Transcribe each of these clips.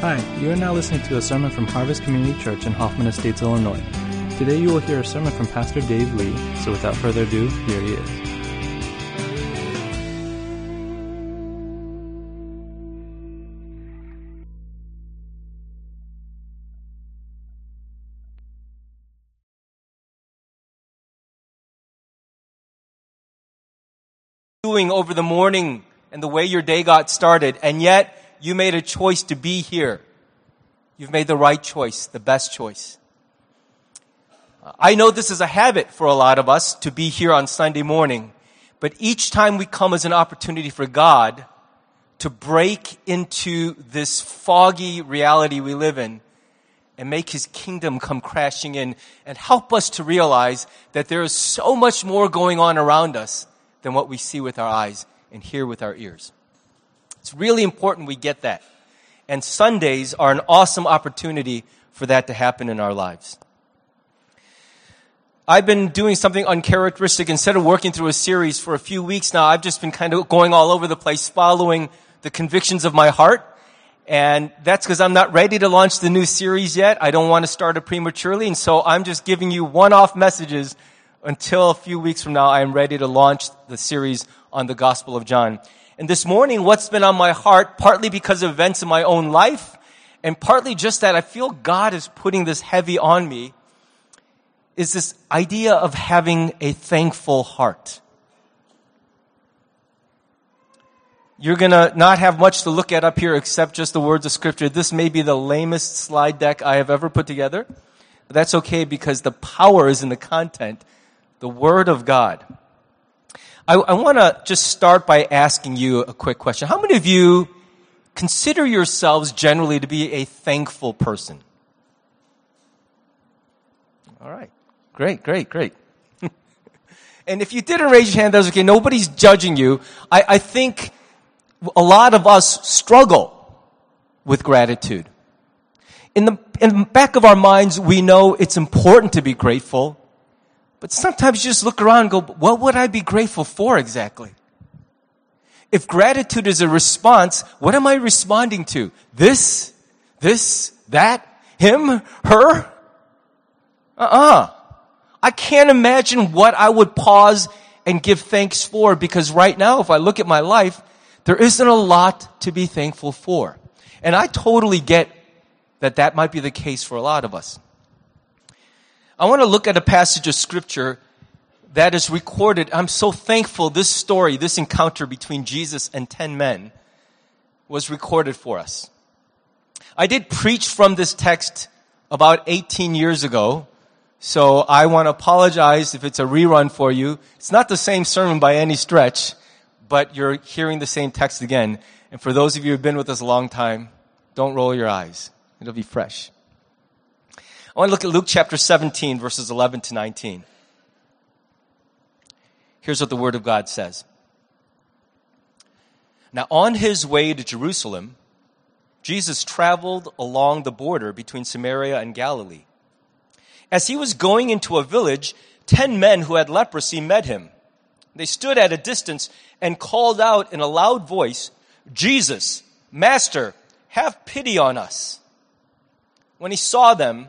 Hi, you are now listening to a sermon from Harvest Community Church in Hoffman Estates, Illinois. Today you will hear a sermon from Pastor Dave Lee, so without further ado, here he is. doing over the morning and the way your day got started, and yet you made a choice to be here. You've made the right choice, the best choice. I know this is a habit for a lot of us to be here on Sunday morning, but each time we come as an opportunity for God to break into this foggy reality we live in and make his kingdom come crashing in and help us to realize that there is so much more going on around us than what we see with our eyes and hear with our ears. It's really important we get that. And Sundays are an awesome opportunity for that to happen in our lives. I've been doing something uncharacteristic. Instead of working through a series for a few weeks now, I've just been kind of going all over the place following the convictions of my heart. And that's because I'm not ready to launch the new series yet. I don't want to start it prematurely. And so I'm just giving you one-off messages until a few weeks from now I am ready to launch the series on the Gospel of John. And this morning, what's been on my heart, partly because of events in my own life, and partly just that I feel God is putting this heavy on me, is this idea of having a thankful heart. You're gonna not have much to look at up here except just the words of scripture. This may be the lamest slide deck I have ever put together. But that's okay because the power is in the content, the word of God. I, I want to just start by asking you a quick question. How many of you consider yourselves generally to be a thankful person? All right. Great, great, great. and if you didn't raise your hand, that's okay. Nobody's judging you. I, I think a lot of us struggle with gratitude. In the, in the back of our minds, we know it's important to be grateful, but sometimes you just look around and go, what would I be grateful for exactly? If gratitude is a response, what am I responding to? This? This? That? Him? Her? Uh-uh. I can't imagine what I would pause and give thanks for because right now, if I look at my life, there isn't a lot to be thankful for. And I totally get that that might be the case for a lot of us. I want to look at a passage of scripture that is recorded. I'm so thankful this story, this encounter between Jesus and 10 men was recorded for us. I did preach from this text about 18 years ago. So I want to apologize if it's a rerun for you. It's not the same sermon by any stretch, but you're hearing the same text again. And for those of you who've been with us a long time, don't roll your eyes. It'll be fresh. I want to look at Luke chapter 17, verses 11 to 19. Here's what the Word of God says. Now, on his way to Jerusalem, Jesus traveled along the border between Samaria and Galilee. As he was going into a village, ten men who had leprosy met him. They stood at a distance and called out in a loud voice, Jesus, Master, have pity on us. When he saw them,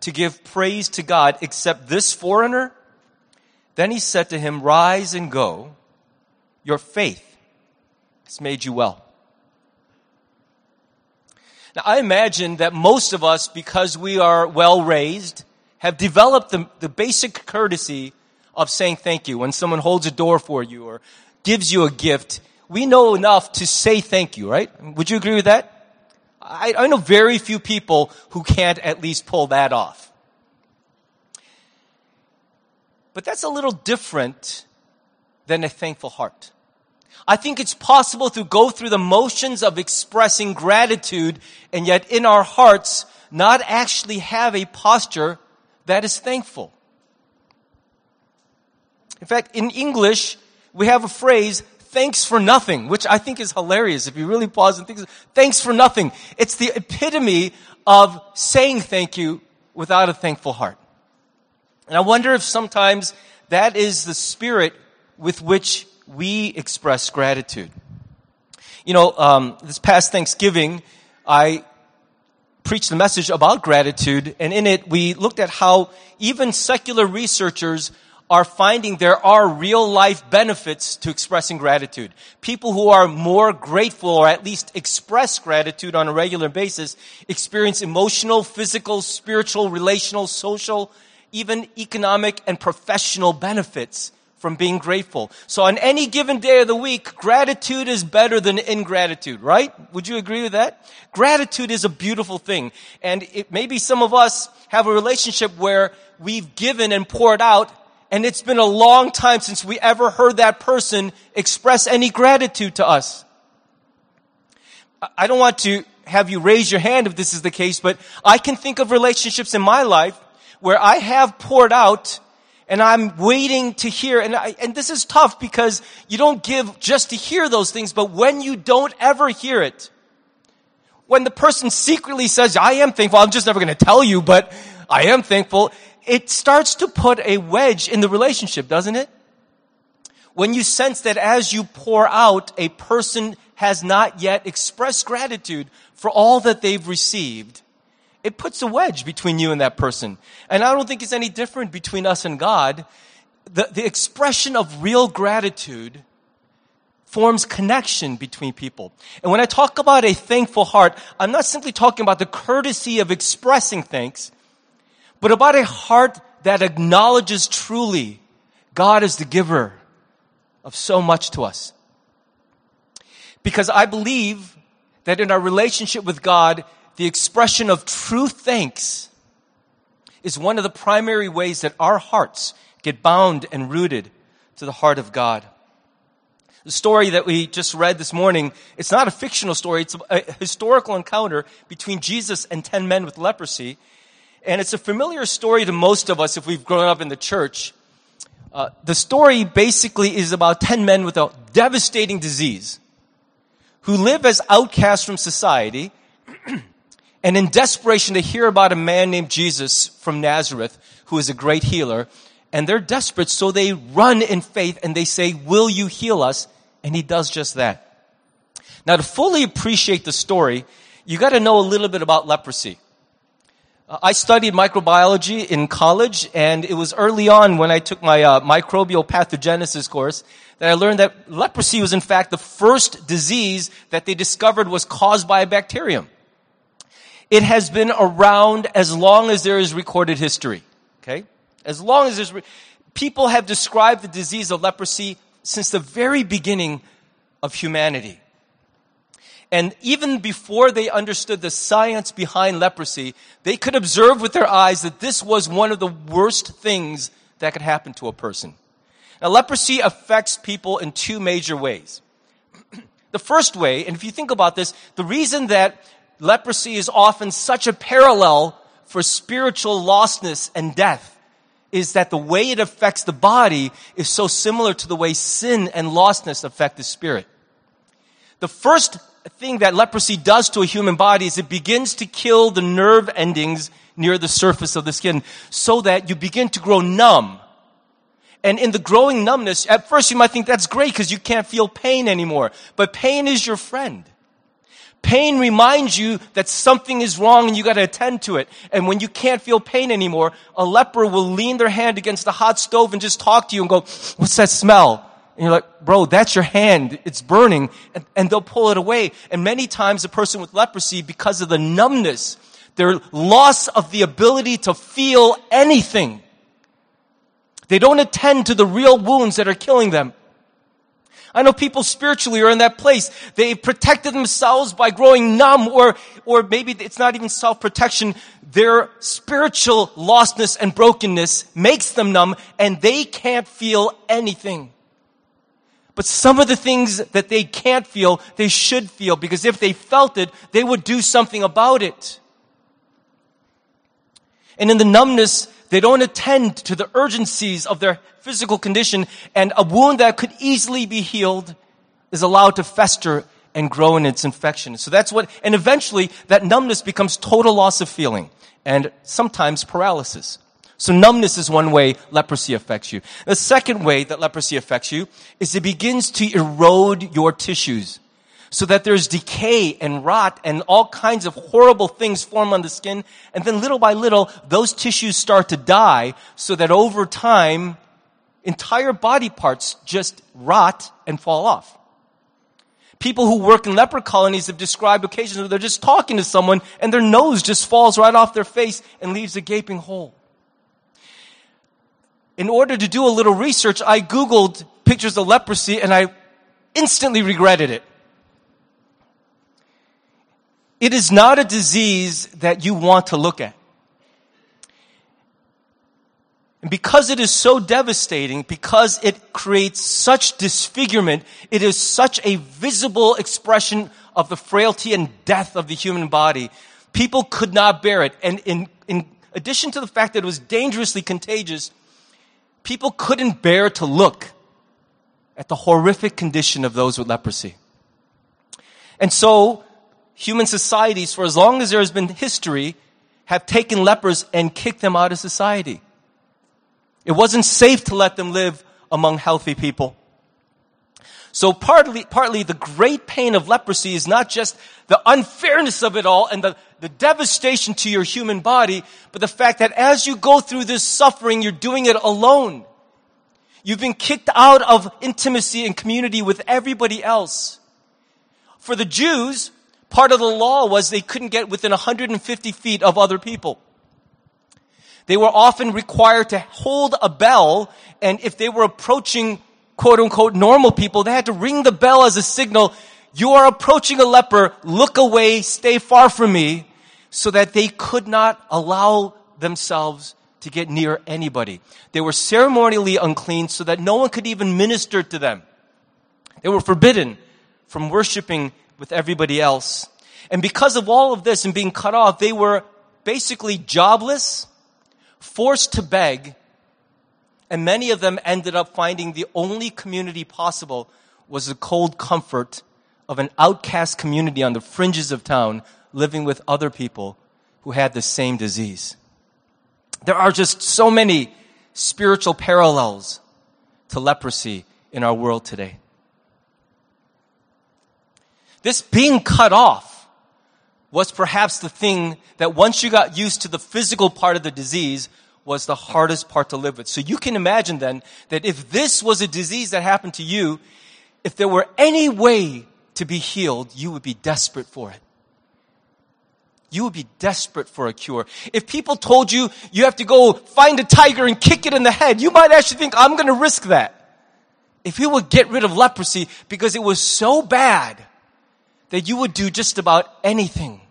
to give praise to God except this foreigner? Then he said to him, Rise and go. Your faith has made you well. Now, I imagine that most of us, because we are well raised, have developed the, the basic courtesy of saying thank you when someone holds a door for you or gives you a gift. We know enough to say thank you, right? Would you agree with that? I, I know very few people who can't at least pull that off. But that's a little different than a thankful heart. I think it's possible to go through the motions of expressing gratitude and yet in our hearts not actually have a posture that is thankful. In fact, in English, we have a phrase, thanks for nothing, which I think is hilarious if you really pause and think, thanks for nothing. It's the epitome of saying thank you without a thankful heart. And I wonder if sometimes that is the spirit with which we express gratitude. You know, um, this past Thanksgiving, I preached a message about gratitude, and in it we looked at how even secular researchers are finding there are real life benefits to expressing gratitude. People who are more grateful or at least express gratitude on a regular basis experience emotional, physical, spiritual, relational, social, even economic and professional benefits from being grateful. So on any given day of the week, gratitude is better than ingratitude, right? Would you agree with that? Gratitude is a beautiful thing. And it, maybe some of us have a relationship where we've given and poured out and it's been a long time since we ever heard that person express any gratitude to us. I don't want to have you raise your hand if this is the case, but I can think of relationships in my life where I have poured out and I'm waiting to hear, and, I, and this is tough because you don't give just to hear those things, but when you don't ever hear it, when the person secretly says, I am thankful, I'm just never going to tell you, but I am thankful, it starts to put a wedge in the relationship, doesn't it? When you sense that as you pour out, a person has not yet expressed gratitude for all that they've received, it puts a wedge between you and that person. And I don't think it's any different between us and God. The, the expression of real gratitude forms connection between people. And when I talk about a thankful heart, I'm not simply talking about the courtesy of expressing thanks, but about a heart that acknowledges truly God is the giver of so much to us. Because I believe that in our relationship with God, the expression of true thanks is one of the primary ways that our hearts get bound and rooted to the heart of God. The story that we just read this morning, it's not a fictional story, it's a historical encounter between Jesus and 10 men with leprosy. And it's a familiar story to most of us if we've grown up in the church. Uh, the story basically is about 10 men with a devastating disease who live as outcasts from society and in desperation to hear about a man named Jesus from Nazareth who is a great healer. And they're desperate, so they run in faith and they say, Will you heal us? And he does just that. Now, to fully appreciate the story, you got to know a little bit about leprosy. I studied microbiology in college, and it was early on when I took my uh, microbial pathogenesis course that I learned that leprosy was in fact the first disease that they discovered was caused by a bacterium. It has been around as long as there is recorded history. Okay? As long as there's, re- people have described the disease of leprosy since the very beginning of humanity. And even before they understood the science behind leprosy, they could observe with their eyes that this was one of the worst things that could happen to a person. Now, leprosy affects people in two major ways. the first way, and if you think about this, the reason that leprosy is often such a parallel for spiritual lostness and death is that the way it affects the body is so similar to the way sin and lostness affect the spirit. The first thing that leprosy does to a human body is it begins to kill the nerve endings near the surface of the skin so that you begin to grow numb. And in the growing numbness, at first you might think that's great because you can't feel pain anymore. But pain is your friend. Pain reminds you that something is wrong and you got to attend to it. And when you can't feel pain anymore, a leper will lean their hand against the hot stove and just talk to you and go, what's that smell? And you're like, bro, that's your hand. It's burning. And, and they'll pull it away. And many times a person with leprosy, because of the numbness, their loss of the ability to feel anything, they don't attend to the real wounds that are killing them. I know people spiritually are in that place. They protected themselves by growing numb or, or maybe it's not even self-protection. Their spiritual lostness and brokenness makes them numb and they can't feel anything. But some of the things that they can't feel, they should feel because if they felt it, they would do something about it. And in the numbness, they don't attend to the urgencies of their physical condition and a wound that could easily be healed is allowed to fester and grow in its infection. So that's what, and eventually that numbness becomes total loss of feeling and sometimes paralysis. So numbness is one way leprosy affects you. The second way that leprosy affects you is it begins to erode your tissues so that there's decay and rot and all kinds of horrible things form on the skin. And then little by little, those tissues start to die so that over time, entire body parts just rot and fall off. People who work in leper colonies have described occasions where they're just talking to someone and their nose just falls right off their face and leaves a gaping hole in order to do a little research, I Googled pictures of leprosy and I instantly regretted it. It is not a disease that you want to look at. And because it is so devastating, because it creates such disfigurement, it is such a visible expression of the frailty and death of the human body. People could not bear it. And in, in addition to the fact that it was dangerously contagious, people couldn't bear to look at the horrific condition of those with leprosy. And so, human societies, for as long as there has been history, have taken lepers and kicked them out of society. It wasn't safe to let them live among healthy people. So partly, partly the great pain of leprosy is not just the unfairness of it all and the, the devastation to your human body, but the fact that as you go through this suffering, you're doing it alone. You've been kicked out of intimacy and community with everybody else. For the Jews, part of the law was they couldn't get within 150 feet of other people. They were often required to hold a bell, and if they were approaching quote unquote normal people, they had to ring the bell as a signal, you are approaching a leper, look away, stay far from me, so that they could not allow themselves to get near anybody. They were ceremonially unclean so that no one could even minister to them. They were forbidden from worshiping with everybody else. And because of all of this and being cut off, they were basically jobless, forced to beg, and many of them ended up finding the only community possible was the cold comfort of an outcast community on the fringes of town living with other people who had the same disease. There are just so many spiritual parallels to leprosy in our world today. This being cut off was perhaps the thing that once you got used to the physical part of the disease, was the hardest part to live with. So you can imagine then that if this was a disease that happened to you, if there were any way to be healed, you would be desperate for it. You would be desperate for a cure. If people told you you have to go find a tiger and kick it in the head, you might actually think, I'm going to risk that. If you would get rid of leprosy because it was so bad that you would do just about anything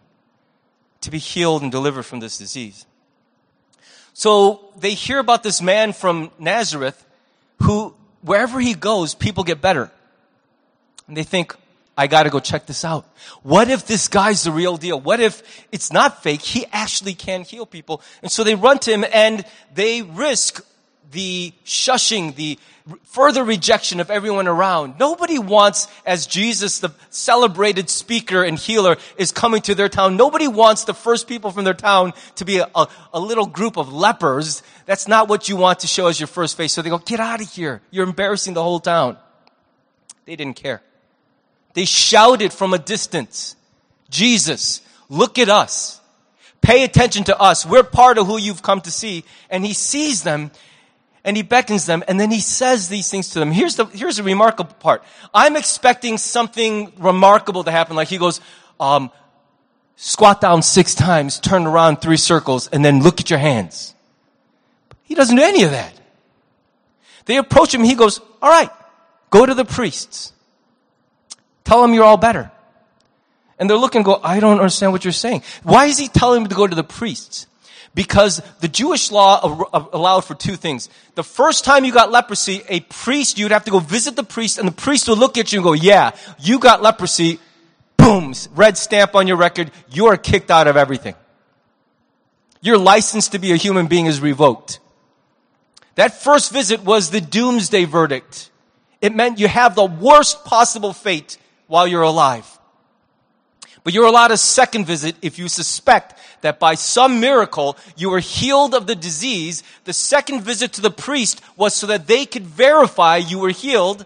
to be healed and delivered from this disease. So they hear about this man from Nazareth who, wherever he goes, people get better. And they think, I gotta go check this out. What if this guy's the real deal? What if it's not fake? He actually can heal people. And so they run to him and they risk the shushing, the further rejection of everyone around. Nobody wants, as Jesus, the celebrated speaker and healer, is coming to their town. Nobody wants the first people from their town to be a, a, a little group of lepers. That's not what you want to show as your first face. So they go, get out of here. You're embarrassing the whole town. They didn't care. They shouted from a distance, Jesus, look at us. Pay attention to us. We're part of who you've come to see. And he sees them and he beckons them and then he says these things to them. Here's the, here's the remarkable part. I'm expecting something remarkable to happen. Like he goes, um, squat down six times, turn around three circles, and then look at your hands. He doesn't do any of that. They approach him. He goes, all right, go to the priests. Tell them you're all better. And they're looking go, I don't understand what you're saying. Why is he telling them to go to the priests? Because the Jewish law allowed for two things. The first time you got leprosy, a priest, you'd have to go visit the priest and the priest would look at you and go, yeah, you got leprosy. Boom, red stamp on your record. You are kicked out of everything. Your license to be a human being is revoked. That first visit was the doomsday verdict. It meant you have the worst possible fate while you're alive. But you're allowed a second visit if you suspect that by some miracle you were healed of the disease. The second visit to the priest was so that they could verify you were healed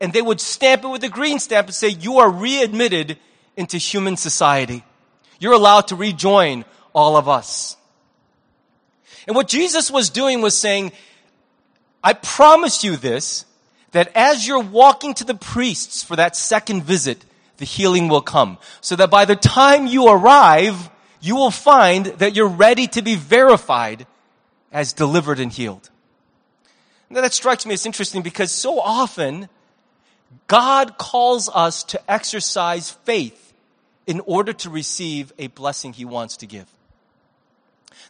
and they would stamp it with a green stamp and say you are readmitted into human society. You're allowed to rejoin all of us. And what Jesus was doing was saying, I promise you this, that as you're walking to the priests for that second visit, the healing will come. So that by the time you arrive, you will find that you're ready to be verified as delivered and healed. Now that strikes me as interesting because so often God calls us to exercise faith in order to receive a blessing he wants to give.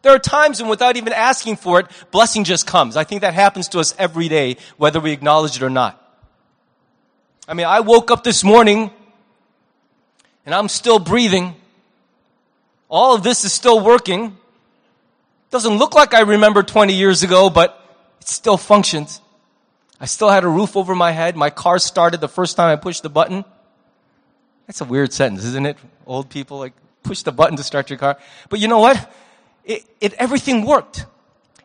There are times when without even asking for it, blessing just comes. I think that happens to us every day, whether we acknowledge it or not. I mean, I woke up this morning and I'm still breathing. All of this is still working. Doesn't look like I remember 20 years ago, but it still functions. I still had a roof over my head. My car started the first time I pushed the button. That's a weird sentence, isn't it? Old people like push the button to start your car. But you know what? It, it, everything worked.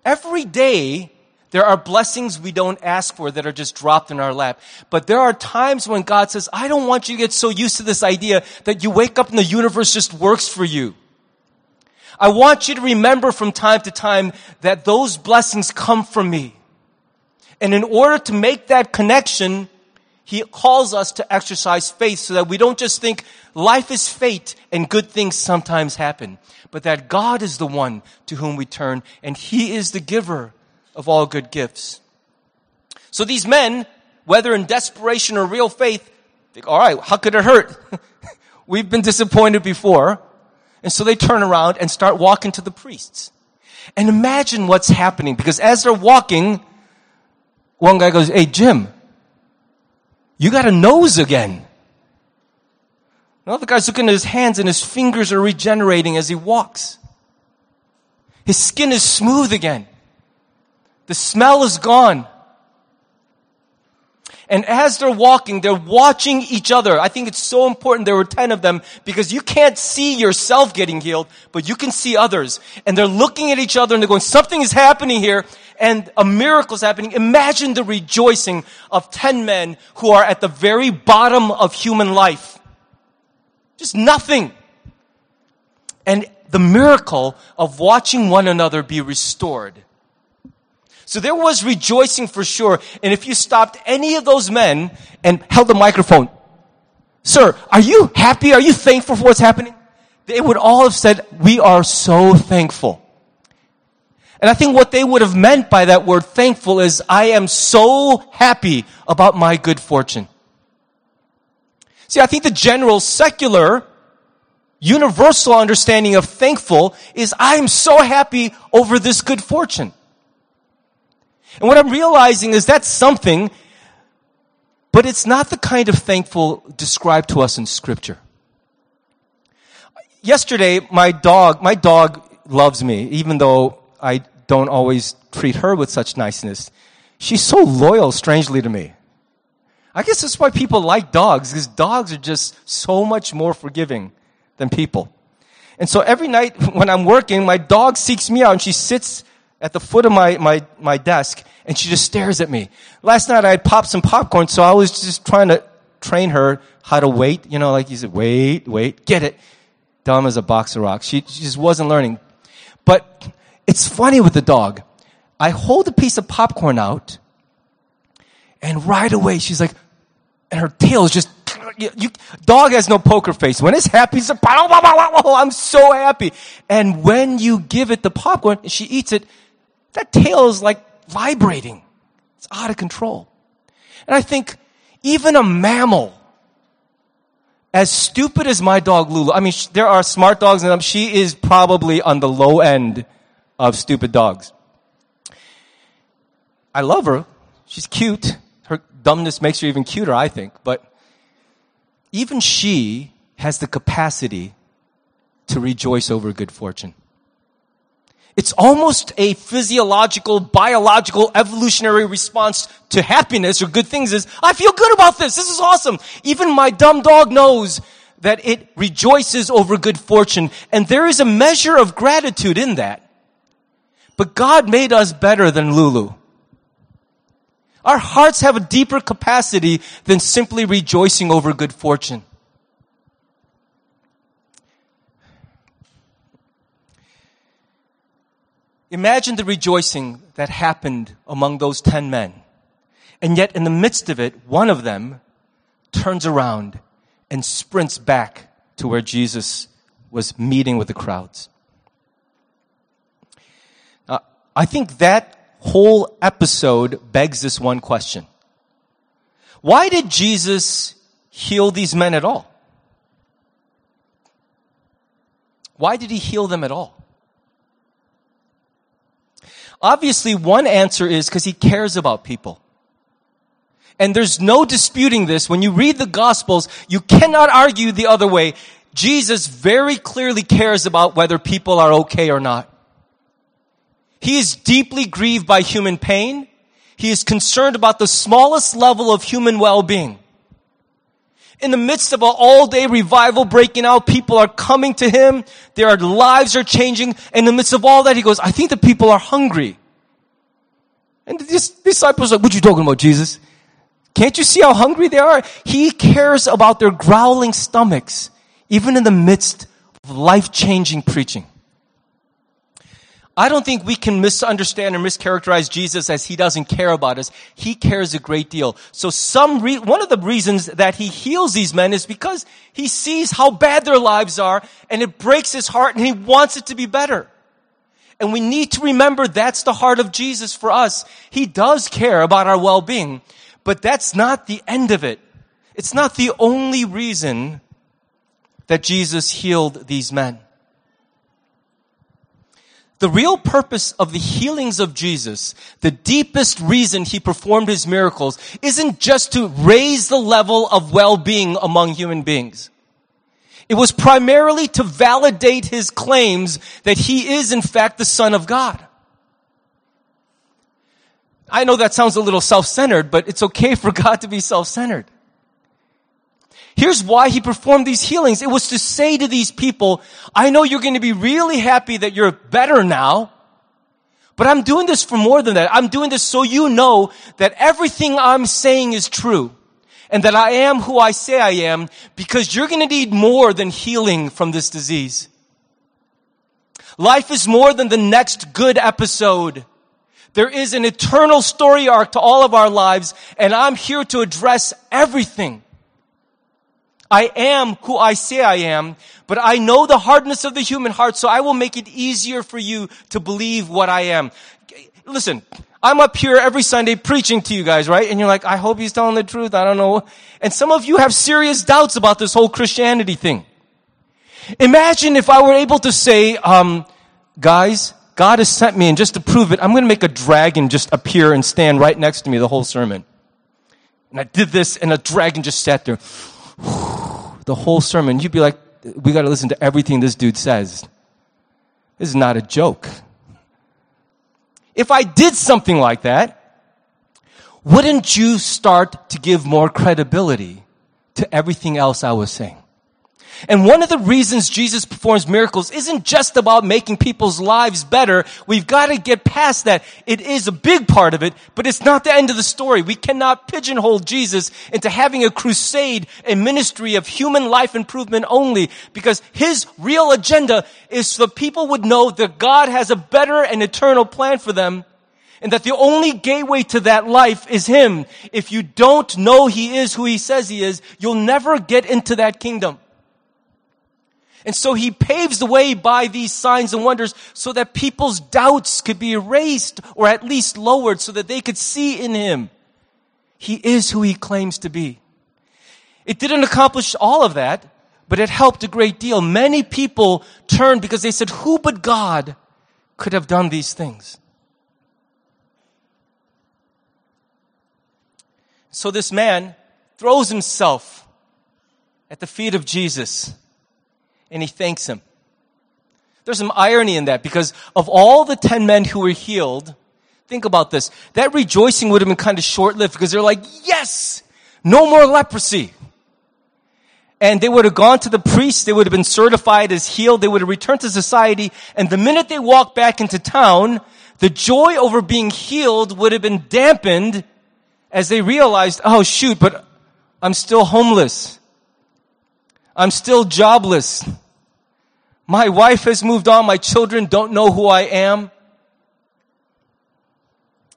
Every day, there are blessings we don't ask for that are just dropped in our lap. But there are times when God says, I don't want you to get so used to this idea that you wake up and the universe just works for you. I want you to remember from time to time that those blessings come from me. And in order to make that connection, he calls us to exercise faith so that we don't just think life is fate and good things sometimes happen, but that God is the one to whom we turn and he is the giver of all good gifts. So these men, whether in desperation or real faith, think, all right, how could it hurt? We've been disappointed before. And so they turn around and start walking to the priests. And imagine what's happening because as they're walking, one guy goes, Hey, Jim, you got a nose again. Another guy's looking at his hands and his fingers are regenerating as he walks. His skin is smooth again. The smell is gone. And as they're walking, they're watching each other. I think it's so important. There were 10 of them because you can't see yourself getting healed, but you can see others. And they're looking at each other and they're going, something is happening here and a miracle is happening. Imagine the rejoicing of 10 men who are at the very bottom of human life. Just nothing. And the miracle of watching one another be restored so there was rejoicing for sure. And if you stopped any of those men and held the microphone, Sir, are you happy? Are you thankful for what's happening? They would all have said, We are so thankful. And I think what they would have meant by that word thankful is, I am so happy about my good fortune. See, I think the general secular universal understanding of thankful is I am so happy over this good fortune. And what I'm realizing is that's something, but it's not the kind of thankful described to us in scripture. Yesterday, my dog, my dog loves me, even though I don't always treat her with such niceness. She's so loyal, strangely, to me. I guess that's why people like dogs, because dogs are just so much more forgiving than people. And so every night when I'm working, my dog seeks me out and she sits at the foot of my, my, my desk and she just stares at me. Last night I had popped some popcorn, so I was just trying to train her how to wait. You know, like you said, wait, wait, get it. Dumb as a box of rocks. She, she just wasn't learning. But it's funny with the dog. I hold a piece of popcorn out and right away she's like, and her tail is just you, you, dog has no poker face. When it's happy, it's I'm so happy. And when you give it the popcorn, she eats it, that tail is like vibrating. It's out of control. And I think even a mammal, as stupid as my dog Lulu, I mean, there are smart dogs and she is probably on the low end of stupid dogs. I love her. She's cute. Her dumbness makes her even cuter, I think. But even she has the capacity to rejoice over good fortune. It's almost a physiological, biological, evolutionary response to happiness or good things is, I feel good about this. This is awesome. Even my dumb dog knows that it rejoices over good fortune. And there is a measure of gratitude in that. But God made us better than Lulu. Our hearts have a deeper capacity than simply rejoicing over good fortune. Imagine the rejoicing that happened among those ten men. And yet, in the midst of it, one of them turns around and sprints back to where Jesus was meeting with the crowds. Now, I think that whole episode begs this one question. Why did Jesus heal these men at all? Why did he heal them at all? Obviously, one answer is because he cares about people. And there's no disputing this. When you read the Gospels, you cannot argue the other way. Jesus very clearly cares about whether people are okay or not. He is deeply grieved by human pain. He is concerned about the smallest level of human well-being. In the midst of an all-day revival breaking out, people are coming to him. Their lives are changing. In the midst of all that, he goes, I think the people are hungry. And the disciples are like, what you talking about, Jesus? Can't you see how hungry they are? He cares about their growling stomachs, even in the midst of life-changing preaching. I don't think we can misunderstand or mischaracterize Jesus as he doesn't care about us. He cares a great deal. So some re- one of the reasons that he heals these men is because he sees how bad their lives are and it breaks his heart and he wants it to be better. And we need to remember that's the heart of Jesus for us. He does care about our well-being, but that's not the end of it. It's not the only reason that Jesus healed these men. The real purpose of the healings of Jesus, the deepest reason he performed his miracles, isn't just to raise the level of well-being among human beings. It was primarily to validate his claims that he is in fact the son of God. I know that sounds a little self-centered, but it's okay for God to be self-centered. Here's why he performed these healings. It was to say to these people, I know you're going to be really happy that you're better now, but I'm doing this for more than that. I'm doing this so you know that everything I'm saying is true and that I am who I say I am because you're going to need more than healing from this disease. Life is more than the next good episode. There is an eternal story arc to all of our lives and I'm here to address everything. I am who I say I am, but I know the hardness of the human heart, so I will make it easier for you to believe what I am. Listen, I'm up here every Sunday preaching to you guys, right? And you're like, I hope he's telling the truth. I don't know. And some of you have serious doubts about this whole Christianity thing. Imagine if I were able to say, um, guys, God has sent me, and just to prove it, I'm going to make a dragon just appear and stand right next to me the whole sermon. And I did this, and a dragon just sat there the whole sermon, you'd be like, we got to listen to everything this dude says. This is not a joke. If I did something like that, wouldn't you start to give more credibility to everything else I was saying? And one of the reasons Jesus performs miracles isn't just about making people's lives better. We've got to get past that. It is a big part of it, but it's not the end of the story. We cannot pigeonhole Jesus into having a crusade, a ministry of human life improvement only, because his real agenda is so people would know that God has a better and eternal plan for them and that the only gateway to that life is Him. If you don't know He is who He says He is, you'll never get into that kingdom. And so he paves the way by these signs and wonders so that people's doubts could be erased or at least lowered so that they could see in him. He is who he claims to be. It didn't accomplish all of that, but it helped a great deal. Many people turned because they said, who but God could have done these things. So this man throws himself at the feet of Jesus and he thanks him. There's some irony in that because of all the 10 men who were healed, think about this. That rejoicing would have been kind of short lived because they're like, yes, no more leprosy. And they would have gone to the priest, they would have been certified as healed, they would have returned to society, and the minute they walked back into town, the joy over being healed would have been dampened as they realized, oh shoot, but I'm still homeless. I'm still jobless. My wife has moved on. My children don't know who I am.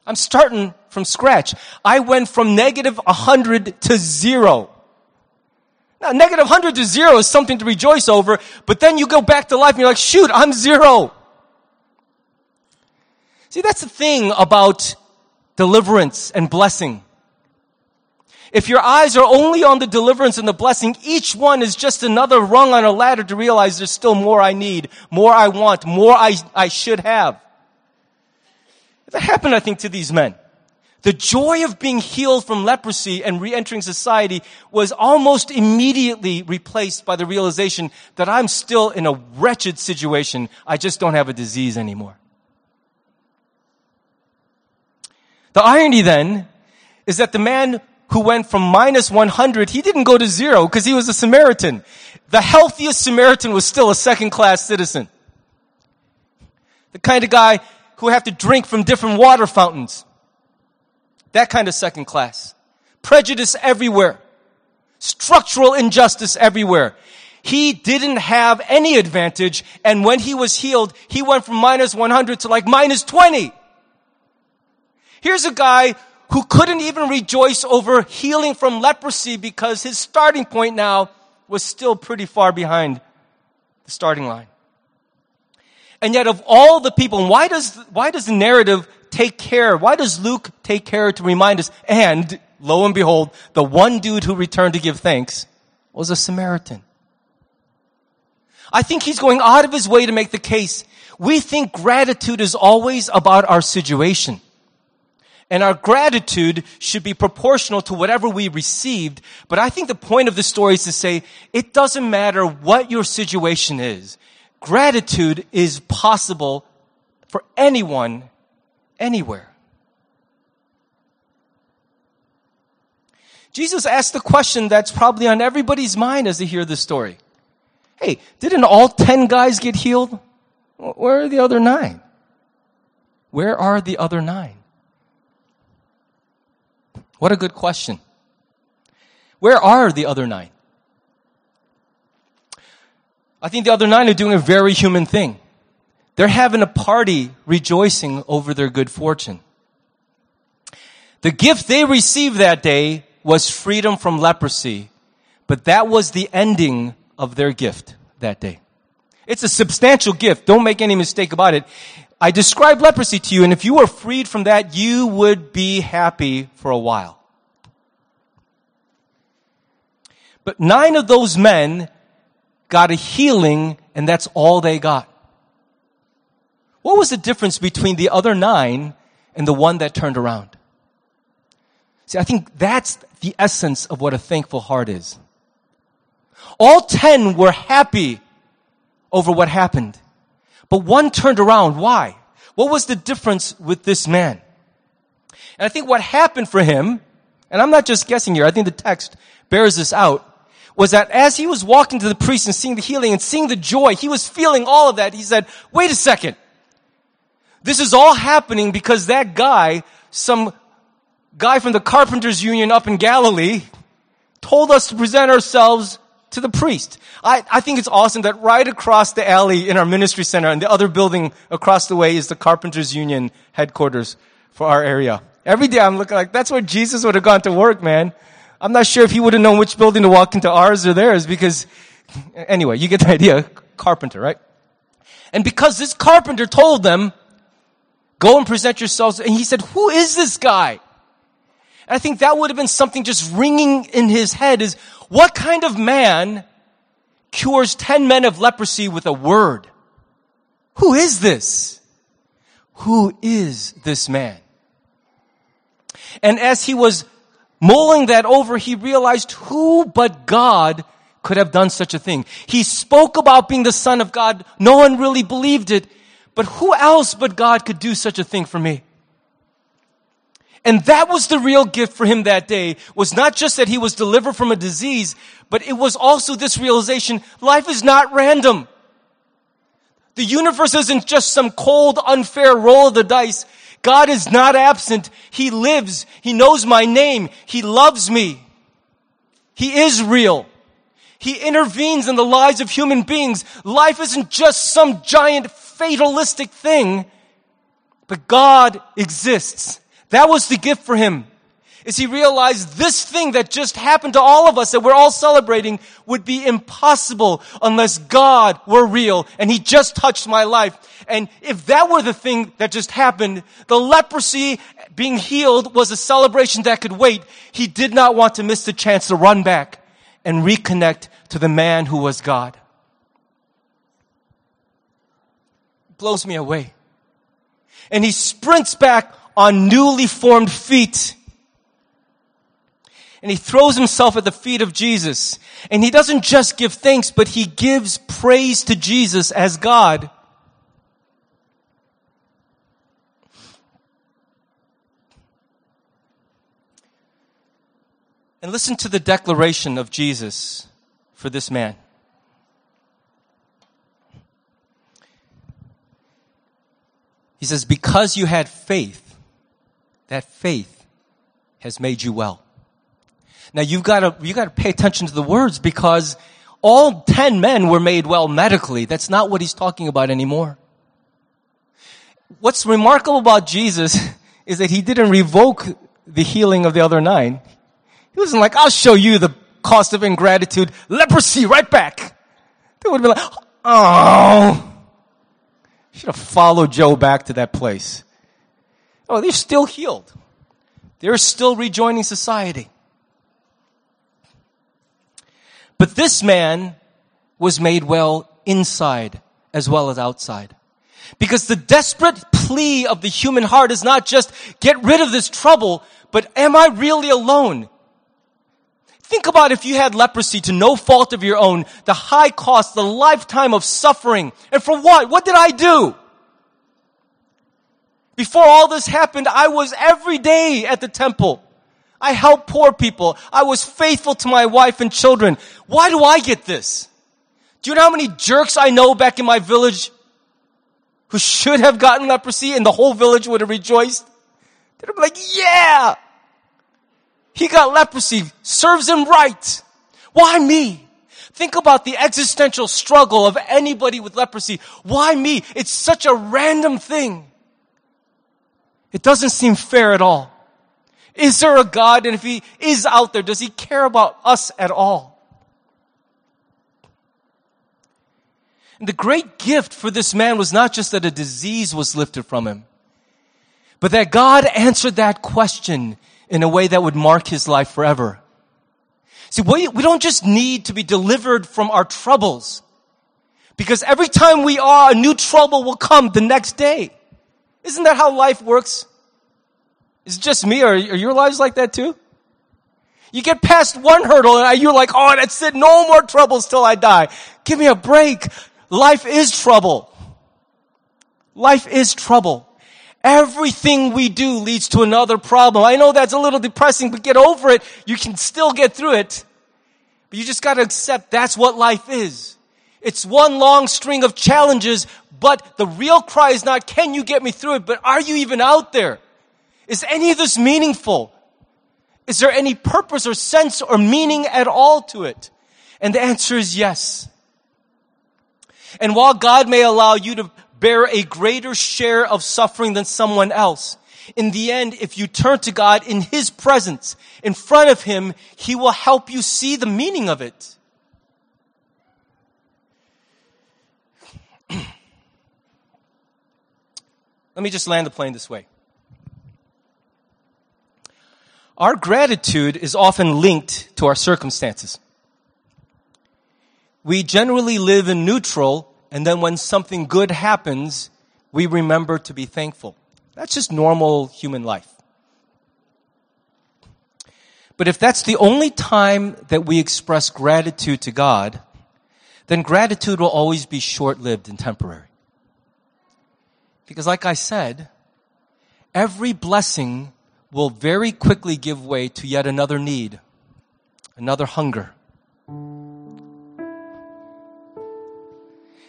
I'm starting from scratch. I went from negative 100 to zero. Now, negative 100 to zero is something to rejoice over, but then you go back to life and you're like, shoot, I'm zero. See, that's the thing about deliverance and blessing. If your eyes are only on the deliverance and the blessing, each one is just another rung on a ladder to realize there's still more I need, more I want, more I, I should have. That happened, I think, to these men. The joy of being healed from leprosy and re-entering society was almost immediately replaced by the realization that I'm still in a wretched situation. I just don't have a disease anymore. The irony then is that the man who went from minus 100, he didn't go to zero because he was a Samaritan. The healthiest Samaritan was still a second class citizen. The kind of guy who have to drink from different water fountains. That kind of second class. Prejudice everywhere. Structural injustice everywhere. He didn't have any advantage, and when he was healed, he went from minus 100 to like minus 20. Here's a guy who couldn't even rejoice over healing from leprosy because his starting point now was still pretty far behind the starting line. And yet of all the people, why does, why does the narrative take care? Why does Luke take care to remind us? And lo and behold, the one dude who returned to give thanks was a Samaritan. I think he's going out of his way to make the case. We think gratitude is always about our situation. And our gratitude should be proportional to whatever we received. But I think the point of the story is to say, it doesn't matter what your situation is. Gratitude is possible for anyone, anywhere. Jesus asked the question that's probably on everybody's mind as they hear this story. Hey, didn't all 10 guys get healed? Where are the other nine? Where are the other nine? What a good question. Where are the other nine? I think the other nine are doing a very human thing. They're having a party rejoicing over their good fortune. The gift they received that day was freedom from leprosy, but that was the ending of their gift that day. It's a substantial gift. Don't make any mistake about it. I described leprosy to you, and if you were freed from that, you would be happy for a while. But nine of those men got a healing, and that's all they got. What was the difference between the other nine and the one that turned around? See, I think that's the essence of what a thankful heart is. All ten were happy over what happened. But one turned around. Why? What was the difference with this man? And I think what happened for him, and I'm not just guessing here, I think the text bears this out, was that as he was walking to the priest and seeing the healing and seeing the joy, he was feeling all of that. He said, wait a second. This is all happening because that guy, some guy from the carpenters union up in Galilee, told us to present ourselves to the priest. I, I think it's awesome that right across the alley in our ministry center and the other building across the way is the Carpenters Union headquarters for our area. Every day I'm looking like, that's where Jesus would have gone to work, man. I'm not sure if he would have known which building to walk into ours or theirs because, anyway, you get the idea. Carpenter, right? And because this carpenter told them, go and present yourselves, and he said, who is this guy? And I think that would have been something just ringing in his head is, what kind of man cures 10 men of leprosy with a word? Who is this? who is this man? And as he was mulling that over, he realized who but God could have done such a thing. He spoke about being the son of God. No one really believed it. But who else but God could do such a thing for me? And that was the real gift for him that day, was not just that he was delivered from a disease, but it was also this realization, life is not random. The universe isn't just some cold, unfair roll of the dice. God is not absent. He lives. He knows my name. He loves me. He is real. He intervenes in the lives of human beings. Life isn't just some giant fatalistic thing, but God exists. That was the gift for him. Is he realized this thing that just happened to all of us that we're all celebrating would be impossible unless God were real and he just touched my life. And if that were the thing that just happened, the leprosy being healed was a celebration that could wait. He did not want to miss the chance to run back and reconnect to the man who was God. Blows me away. And he sprints back on newly formed feet. And he throws himself at the feet of Jesus. And he doesn't just give thanks, but he gives praise to Jesus as God. And listen to the declaration of Jesus for this man. He says, Because you had faith, that faith has made you well. Now you've got to, you got to pay attention to the words because all 10 men were made well medically. That's not what he's talking about anymore. What's remarkable about Jesus is that he didn't revoke the healing of the other nine. He wasn't like, I'll show you the cost of ingratitude. Leprosy right back. They would have been like, oh. Should have followed Joe back to that place. Oh, they're still healed. They're still rejoining society. But this man was made well inside as well as outside. Because the desperate plea of the human heart is not just get rid of this trouble, but am I really alone? Think about if you had leprosy to no fault of your own, the high cost, the lifetime of suffering. And for what? What did I do? Before all this happened, I was every day at the temple. I helped poor people. I was faithful to my wife and children. Why do I get this? Do you know how many jerks I know back in my village who should have gotten leprosy and the whole village would have rejoiced? They'd be like, yeah! He got leprosy. Serves him right. Why me? Think about the existential struggle of anybody with leprosy. Why me? It's such a random thing. It doesn't seem fair at all. Is there a God? And if He is out there, does He care about us at all? And the great gift for this man was not just that a disease was lifted from him, but that God answered that question in a way that would mark his life forever. See, we, we don't just need to be delivered from our troubles. Because every time we are, a new trouble will come the next day. Isn't that how life works? Is it just me or are your lives like that too? You get past one hurdle and you're like, oh, that's it. No more troubles till I die. Give me a break. Life is trouble. Life is trouble. Everything we do leads to another problem. I know that's a little depressing, but get over it. You can still get through it. But you just gotta accept that's what life is. It's one long string of challenges, but the real cry is not, can you get me through it? But are you even out there? Is any of this meaningful? Is there any purpose or sense or meaning at all to it? And the answer is yes. And while God may allow you to bear a greater share of suffering than someone else, in the end, if you turn to God in His presence, in front of Him, He will help you see the meaning of it. Let me just land the plane this way. Our gratitude is often linked to our circumstances. We generally live in neutral, and then when something good happens, we remember to be thankful. That's just normal human life. But if that's the only time that we express gratitude to God, then gratitude will always be short lived and temporary. Because, like I said, every blessing will very quickly give way to yet another need, another hunger.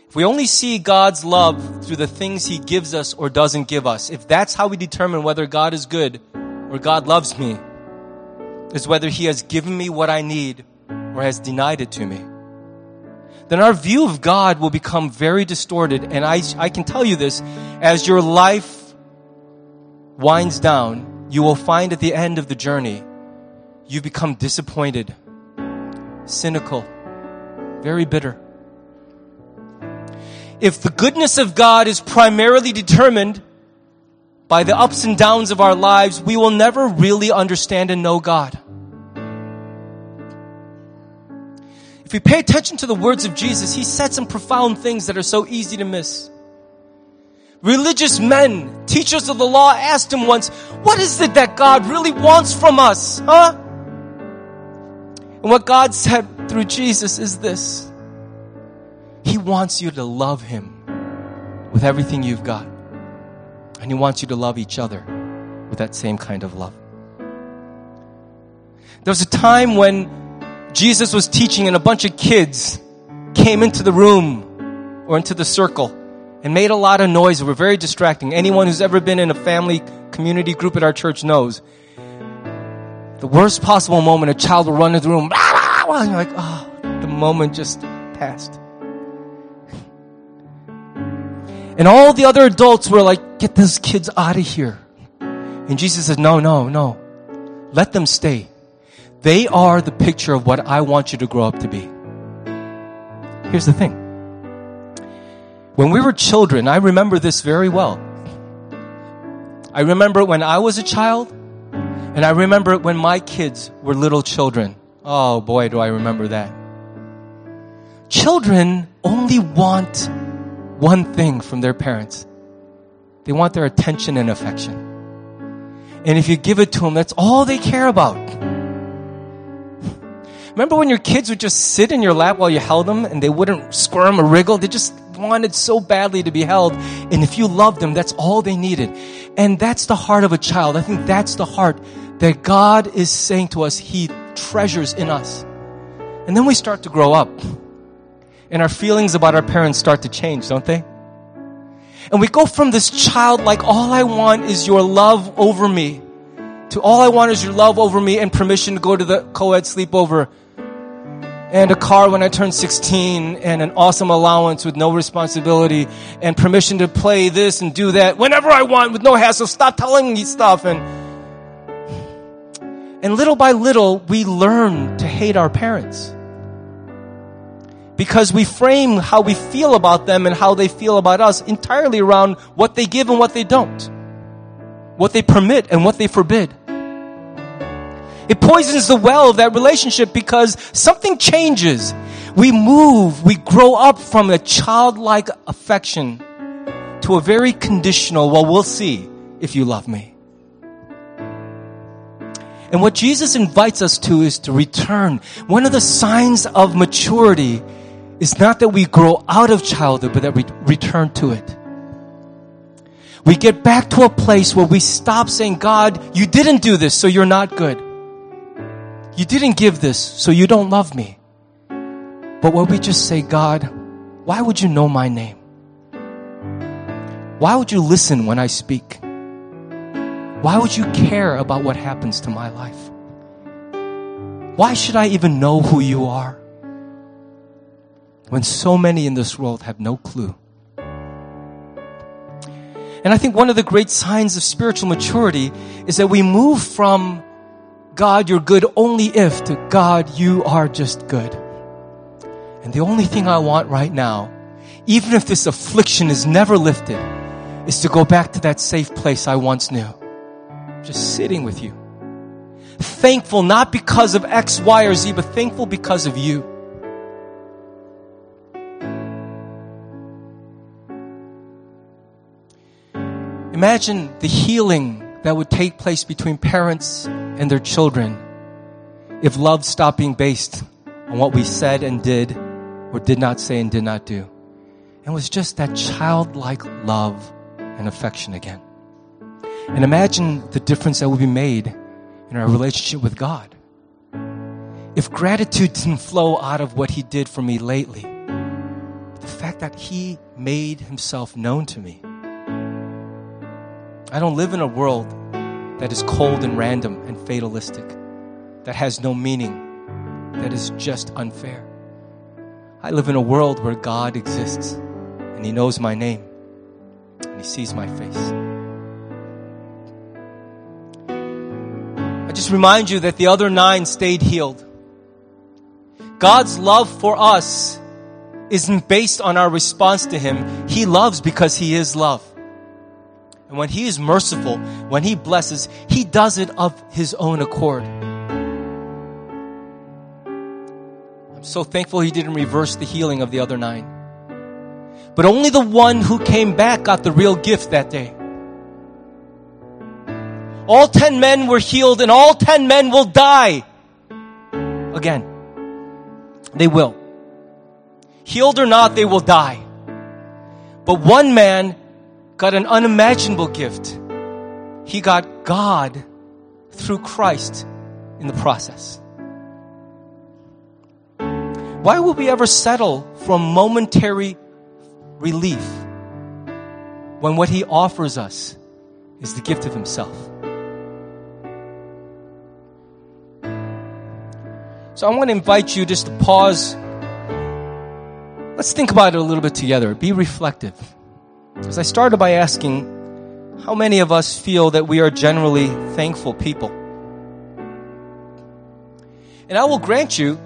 If we only see God's love through the things He gives us or doesn't give us, if that's how we determine whether God is good or God loves me, is whether He has given me what I need or has denied it to me, then our view of God will become very distorted. And I, I can tell you this, as your life winds down, you will find at the end of the journey, you become disappointed, cynical, very bitter. If the goodness of God is primarily determined by the ups and downs of our lives, we will never really understand and know God. If we pay attention to the words of Jesus, he said some profound things that are so easy to miss. Religious men, teachers of the law asked him once, what is it that God really wants from us, huh? And what God said through Jesus is this. He wants you to love him with everything you've got. And he wants you to love each other with that same kind of love. There was a time when Jesus was teaching and a bunch of kids came into the room or into the circle and made a lot of noise. It were very distracting. Anyone who's ever been in a family community group at our church knows. The worst possible moment, a child will run into the room, and you're like, oh, the moment just passed. And all the other adults were like, get those kids out of here. And Jesus said, no, no, no. Let them stay. They are the picture of what I want you to grow up to be. Here's the thing. When we were children, I remember this very well. I remember when I was a child, and I remember when my kids were little children. Oh boy, do I remember that. Children only want one thing from their parents. They want their attention and affection. And if you give it to them, that's all they care about. Remember when your kids would just sit in your lap while you held them and they wouldn't squirm or wriggle? They just wanted so badly to be held. And if you loved them, that's all they needed. And that's the heart of a child. I think that's the heart that God is saying to us He treasures in us. And then we start to grow up. And our feelings about our parents start to change, don't they? And we go from this child like, all I want is your love over me, to all I want is your love over me and permission to go to the co-ed sleepover and a car when I turned 16 and an awesome allowance with no responsibility and permission to play this and do that whenever I want with no hassle. Stop telling me stuff. And, and little by little, we learn to hate our parents because we frame how we feel about them and how they feel about us entirely around what they give and what they don't, what they permit and what they forbid. It poisons the well of that relationship because something changes. We move, we grow up from a childlike affection to a very conditional, well, we'll see if you love me. And what Jesus invites us to is to return. One of the signs of maturity is not that we grow out of childhood, but that we return to it. We get back to a place where we stop saying, God, you didn't do this, so you're not good. You didn't give this, so you don't love me. But what we just say, God, why would you know my name? Why would you listen when I speak? Why would you care about what happens to my life? Why should I even know who you are? When so many in this world have no clue. And I think one of the great signs of spiritual maturity is that we move from God, you're good only if to God, you are just good. And the only thing I want right now, even if this affliction is never lifted, is to go back to that safe place I once knew. Just sitting with you. Thankful not because of X, Y, or Z, but thankful because of you. Imagine the healing that would take place between parents and their children if love stopped being based on what we said and did or did not say and did not do. And was just that childlike love and affection again. And imagine the difference that would be made in our relationship with God. If gratitude didn't flow out of what He did for me lately, the fact that He made Himself known to me. I don't live in a world that is cold and random and fatalistic, that has no meaning, that is just unfair. I live in a world where God exists and He knows my name and He sees my face. I just remind you that the other nine stayed healed. God's love for us isn't based on our response to Him. He loves because He is love. And when He is merciful, when He blesses, He does it of His own accord. I'm so thankful He didn't reverse the healing of the other nine. But only the one who came back got the real gift that day. All ten men were healed and all ten men will die again. They will. Healed or not, they will die. But one man got an unimaginable gift. He got God through Christ in the process. Why would we ever settle for momentary relief when what He offers us is the gift of Himself? So I want to invite you just to pause. Let's think about it a little bit together. Be reflective. As I started by asking, how many of us feel that we are generally thankful people? And I will grant you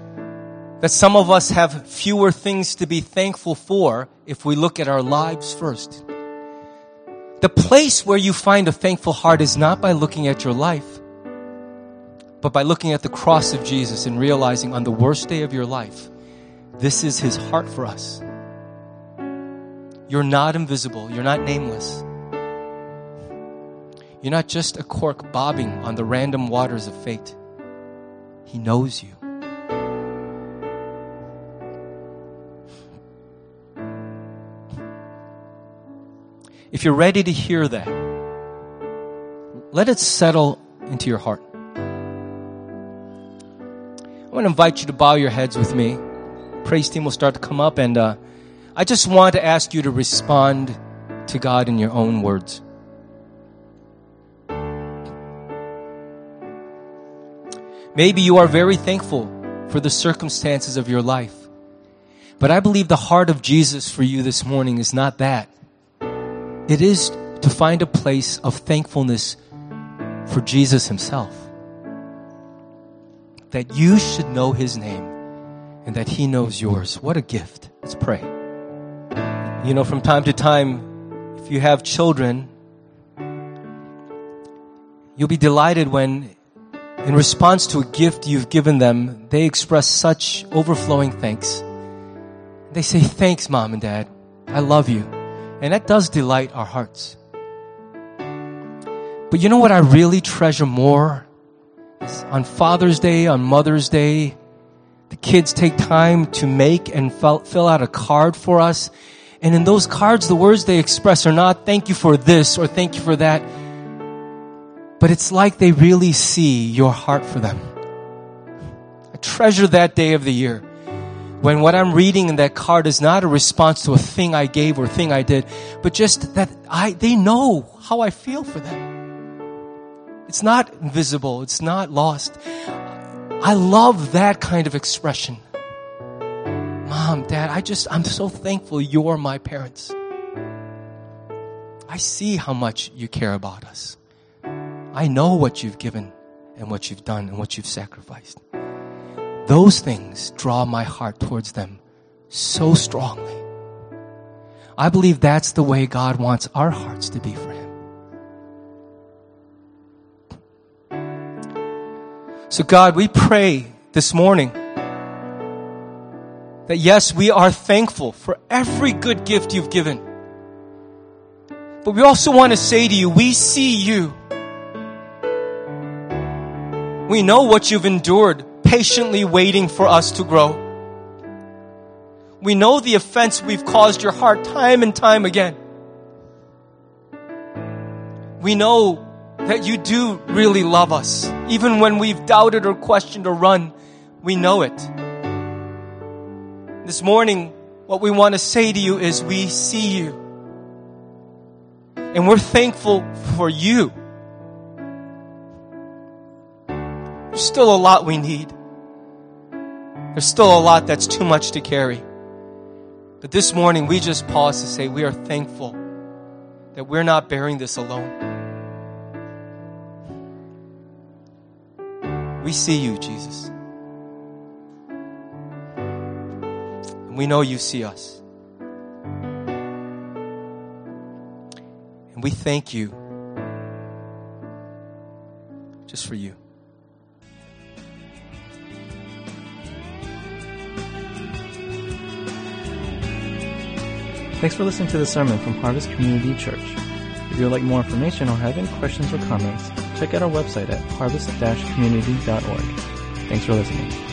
that some of us have fewer things to be thankful for if we look at our lives first. The place where you find a thankful heart is not by looking at your life, but by looking at the cross of Jesus and realizing on the worst day of your life, this is his heart for us. You're not invisible. You're not nameless. You're not just a cork bobbing on the random waters of fate. He knows you. If you're ready to hear that, let it settle into your heart. I want to invite you to bow your heads with me. Praise team will start to come up and uh, I just want to ask you to respond to God in your own words. Maybe you are very thankful for the circumstances of your life. But I believe the heart of Jesus for you this morning is not that. It is to find a place of thankfulness for Jesus himself. That you should know his name and that he knows yours. What a gift. Let's pray. You know, from time to time, if you have children, you'll be delighted when, in response to a gift you've given them, they express such overflowing thanks. They say, Thanks, mom and dad. I love you. And that does delight our hearts. But you know what I really treasure more? Is on Father's Day, on Mother's Day, the kids take time to make and fill out a card for us and in those cards, the words they express are not thank you for this or thank you for that. But it's like they really see your heart for them. I treasure that day of the year when what I'm reading in that card is not a response to a thing I gave or thing I did, but just that I, they know how I feel for them. It's not invisible. It's not lost. I love that kind of expression. Mom, Dad, I just, I'm so thankful you're my parents. I see how much you care about us. I know what you've given and what you've done and what you've sacrificed. Those things draw my heart towards them so strongly. I believe that's the way God wants our hearts to be for Him. So, God, we pray this morning that yes, we are thankful for every good gift you've given. But we also want to say to you, we see you. We know what you've endured, patiently waiting for us to grow. We know the offense we've caused your heart time and time again. We know that you do really love us. Even when we've doubted or questioned or run, we know it. This morning, what we want to say to you is we see you. And we're thankful for you. There's still a lot we need. There's still a lot that's too much to carry. But this morning, we just pause to say we are thankful that we're not bearing this alone. We see you, Jesus. We know you see us. And we thank you just for you. Thanks for listening to the sermon from Harvest Community Church. If you would like more information or have any questions or comments, check out our website at harvest-community.org. Thanks for listening.